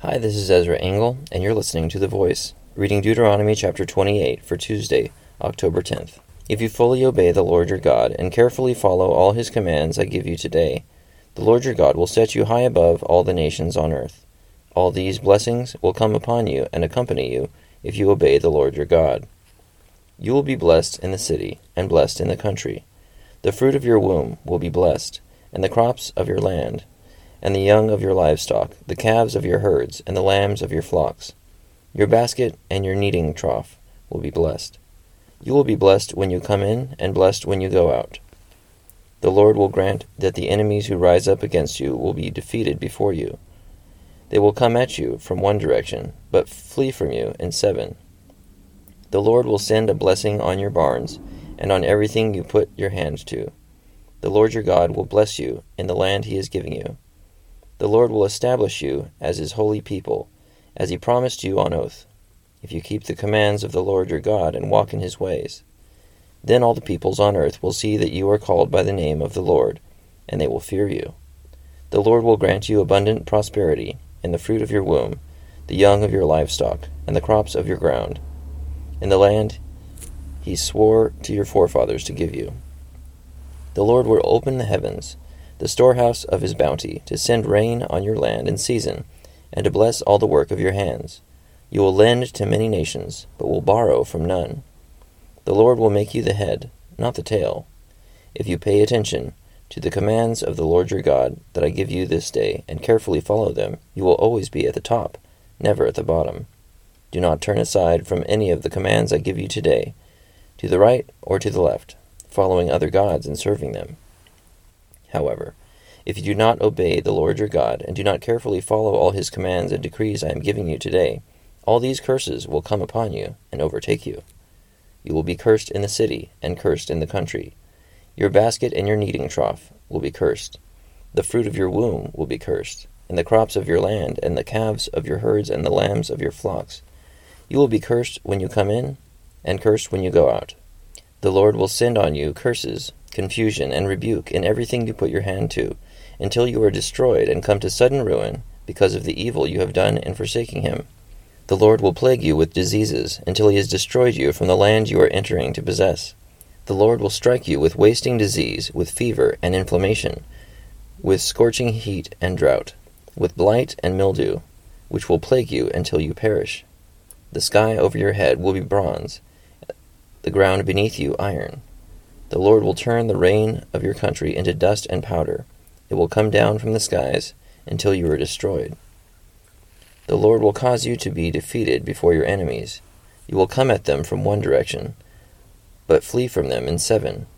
Hi, this is Ezra Engel, and you're listening to The Voice, reading Deuteronomy chapter 28 for Tuesday, October 10th. If you fully obey the Lord your God and carefully follow all his commands I give you today, the Lord your God will set you high above all the nations on earth. All these blessings will come upon you and accompany you if you obey the Lord your God. You will be blessed in the city and blessed in the country. The fruit of your womb will be blessed, and the crops of your land and the young of your livestock, the calves of your herds, and the lambs of your flocks. Your basket and your kneading trough will be blessed. You will be blessed when you come in, and blessed when you go out. The Lord will grant that the enemies who rise up against you will be defeated before you. They will come at you from one direction, but flee from you in seven. The Lord will send a blessing on your barns, and on everything you put your hand to. The Lord your God will bless you in the land he is giving you. The Lord will establish you as his holy people, as he promised you on oath, if you keep the commands of the Lord your God and walk in his ways. Then all the peoples on earth will see that you are called by the name of the Lord, and they will fear you. The Lord will grant you abundant prosperity in the fruit of your womb, the young of your livestock, and the crops of your ground, in the land he swore to your forefathers to give you. The Lord will open the heavens the storehouse of his bounty, to send rain on your land in season, and to bless all the work of your hands. You will lend to many nations, but will borrow from none. The Lord will make you the head, not the tail. If you pay attention to the commands of the Lord your God that I give you this day, and carefully follow them, you will always be at the top, never at the bottom. Do not turn aside from any of the commands I give you today, to the right or to the left, following other gods and serving them. However, if you do not obey the Lord your God, and do not carefully follow all his commands and decrees I am giving you today, all these curses will come upon you and overtake you. You will be cursed in the city, and cursed in the country. Your basket and your kneading trough will be cursed. The fruit of your womb will be cursed, and the crops of your land, and the calves of your herds, and the lambs of your flocks. You will be cursed when you come in, and cursed when you go out. The Lord will send on you curses confusion, and rebuke in everything you put your hand to, until you are destroyed and come to sudden ruin because of the evil you have done in forsaking him. The Lord will plague you with diseases until he has destroyed you from the land you are entering to possess. The Lord will strike you with wasting disease, with fever and inflammation, with scorching heat and drought, with blight and mildew, which will plague you until you perish. The sky over your head will be bronze, the ground beneath you iron. The Lord will turn the rain of your country into dust and powder. It will come down from the skies until you are destroyed. The Lord will cause you to be defeated before your enemies. You will come at them from one direction, but flee from them in seven,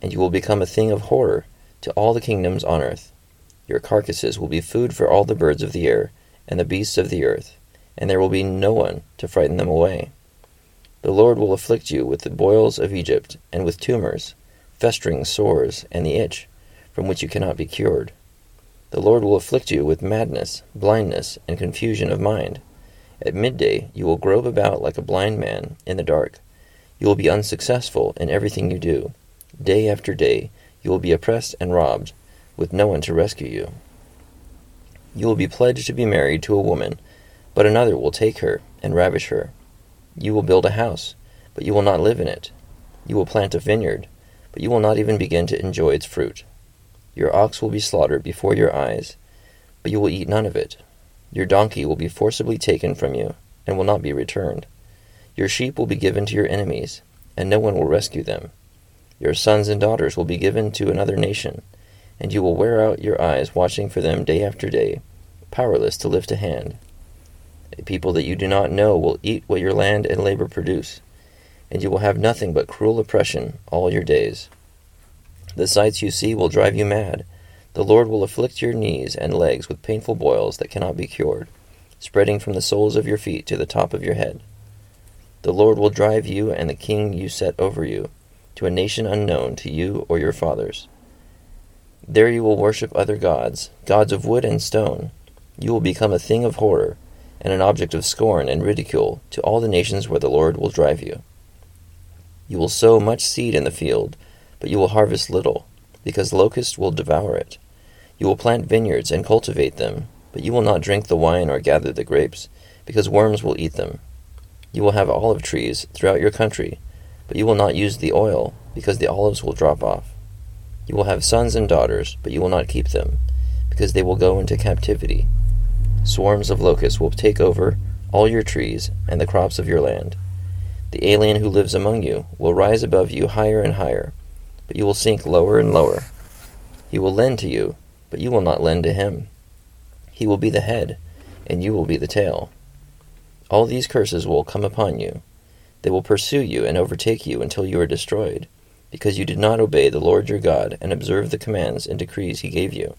and you will become a thing of horror to all the kingdoms on earth. Your carcasses will be food for all the birds of the air and the beasts of the earth, and there will be no one to frighten them away. The Lord will afflict you with the boils of Egypt, and with tumors, festering sores, and the itch, from which you cannot be cured. The Lord will afflict you with madness, blindness, and confusion of mind. At midday you will grope about like a blind man in the dark. You will be unsuccessful in everything you do. Day after day you will be oppressed and robbed, with no one to rescue you. You will be pledged to be married to a woman, but another will take her and ravish her. You will build a house, but you will not live in it. You will plant a vineyard, but you will not even begin to enjoy its fruit. Your ox will be slaughtered before your eyes, but you will eat none of it. Your donkey will be forcibly taken from you, and will not be returned. Your sheep will be given to your enemies, and no one will rescue them. Your sons and daughters will be given to another nation, and you will wear out your eyes watching for them day after day, powerless to lift a hand. People that you do not know will eat what your land and labor produce, and you will have nothing but cruel oppression all your days. The sights you see will drive you mad. The Lord will afflict your knees and legs with painful boils that cannot be cured, spreading from the soles of your feet to the top of your head. The Lord will drive you and the king you set over you to a nation unknown to you or your fathers. There you will worship other gods, gods of wood and stone. You will become a thing of horror and an object of scorn and ridicule to all the nations where the Lord will drive you. You will sow much seed in the field, but you will harvest little, because locusts will devour it. You will plant vineyards and cultivate them, but you will not drink the wine or gather the grapes, because worms will eat them. You will have olive trees throughout your country, but you will not use the oil, because the olives will drop off. You will have sons and daughters, but you will not keep them, because they will go into captivity. Swarms of locusts will take over all your trees and the crops of your land. The alien who lives among you will rise above you higher and higher, but you will sink lower and lower. He will lend to you, but you will not lend to him. He will be the head, and you will be the tail. All these curses will come upon you. They will pursue you and overtake you until you are destroyed, because you did not obey the Lord your God and observe the commands and decrees he gave you.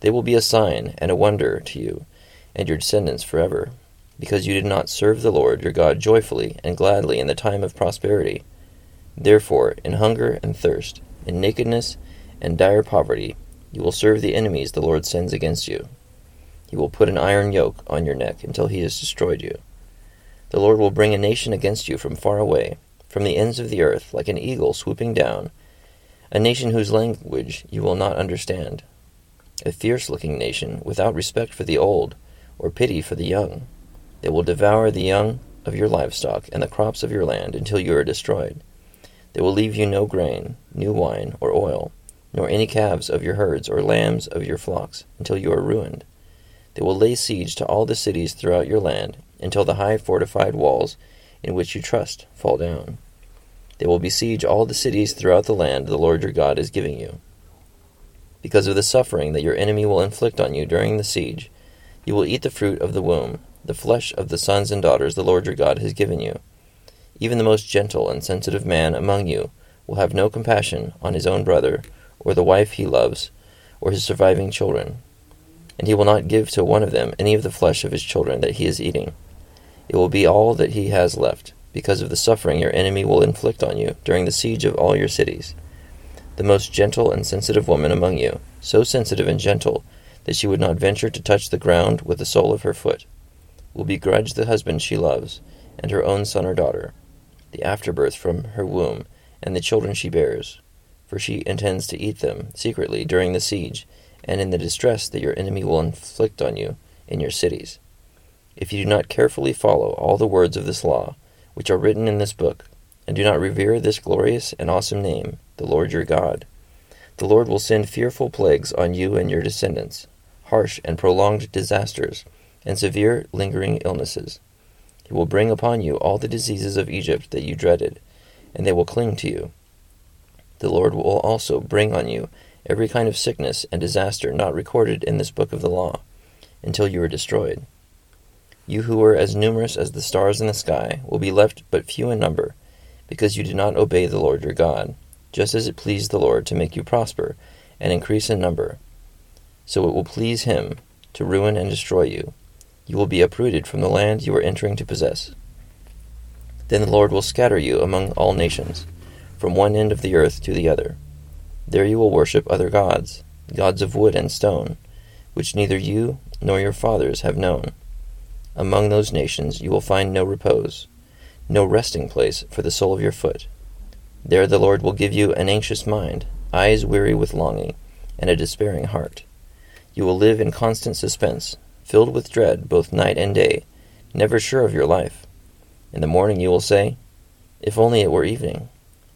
They will be a sign and a wonder to you and your descendants forever, because you did not serve the Lord your God joyfully and gladly in the time of prosperity. Therefore, in hunger and thirst, in nakedness and dire poverty, you will serve the enemies the Lord sends against you. He will put an iron yoke on your neck until he has destroyed you. The Lord will bring a nation against you from far away, from the ends of the earth, like an eagle swooping down, a nation whose language you will not understand, a fierce looking nation, without respect for the old, or pity for the young. They will devour the young of your livestock and the crops of your land until you are destroyed. They will leave you no grain, new wine, or oil, nor any calves of your herds or lambs of your flocks, until you are ruined. They will lay siege to all the cities throughout your land, until the high fortified walls in which you trust fall down. They will besiege all the cities throughout the land the Lord your God is giving you. Because of the suffering that your enemy will inflict on you during the siege, you will eat the fruit of the womb, the flesh of the sons and daughters the Lord your God has given you. Even the most gentle and sensitive man among you will have no compassion on his own brother, or the wife he loves, or his surviving children, and he will not give to one of them any of the flesh of his children that he is eating. It will be all that he has left, because of the suffering your enemy will inflict on you during the siege of all your cities. The most gentle and sensitive woman among you, so sensitive and gentle that she would not venture to touch the ground with the sole of her foot, will begrudge the husband she loves, and her own son or daughter, the afterbirth from her womb, and the children she bears, for she intends to eat them secretly during the siege, and in the distress that your enemy will inflict on you in your cities. If you do not carefully follow all the words of this law, which are written in this book, and do not revere this glorious and awesome name, the Lord your God, the Lord will send fearful plagues on you and your descendants, harsh and prolonged disasters, and severe lingering illnesses. He will bring upon you all the diseases of Egypt that you dreaded, and they will cling to you. The Lord will also bring on you every kind of sickness and disaster not recorded in this book of the law, until you are destroyed. You who were as numerous as the stars in the sky will be left but few in number, because you did not obey the Lord your God just as it pleased the Lord to make you prosper and increase in number. So it will please him to ruin and destroy you. You will be uprooted from the land you are entering to possess. Then the Lord will scatter you among all nations, from one end of the earth to the other. There you will worship other gods, gods of wood and stone, which neither you nor your fathers have known. Among those nations you will find no repose, no resting place for the sole of your foot there the Lord will give you an anxious mind, eyes weary with longing, and a despairing heart. You will live in constant suspense, filled with dread both night and day, never sure of your life. In the morning you will say, If only it were evening,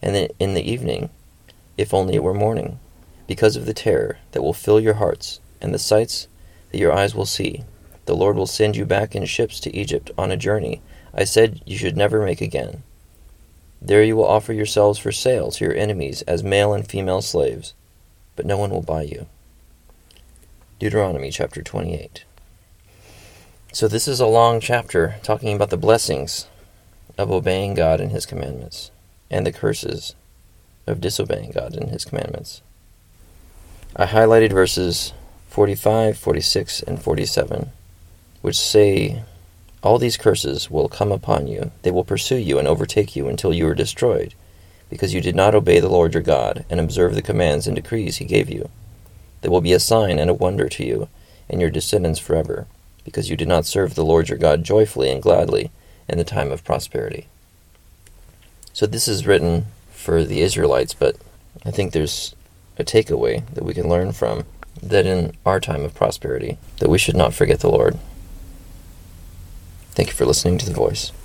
and in the evening, If only it were morning, because of the terror that will fill your hearts, and the sights that your eyes will see. The Lord will send you back in ships to Egypt on a journey I said you should never make again. There you will offer yourselves for sale to your enemies as male and female slaves, but no one will buy you. Deuteronomy chapter 28. So, this is a long chapter talking about the blessings of obeying God and His commandments, and the curses of disobeying God and His commandments. I highlighted verses 45, 46, and 47, which say all these curses will come upon you. They will pursue you and overtake you until you are destroyed, because you did not obey the Lord your God and observe the commands and decrees he gave you. They will be a sign and a wonder to you and your descendants forever, because you did not serve the Lord your God joyfully and gladly in the time of prosperity. So this is written for the Israelites, but I think there's a takeaway that we can learn from that in our time of prosperity, that we should not forget the Lord. Thank you for listening to The Voice.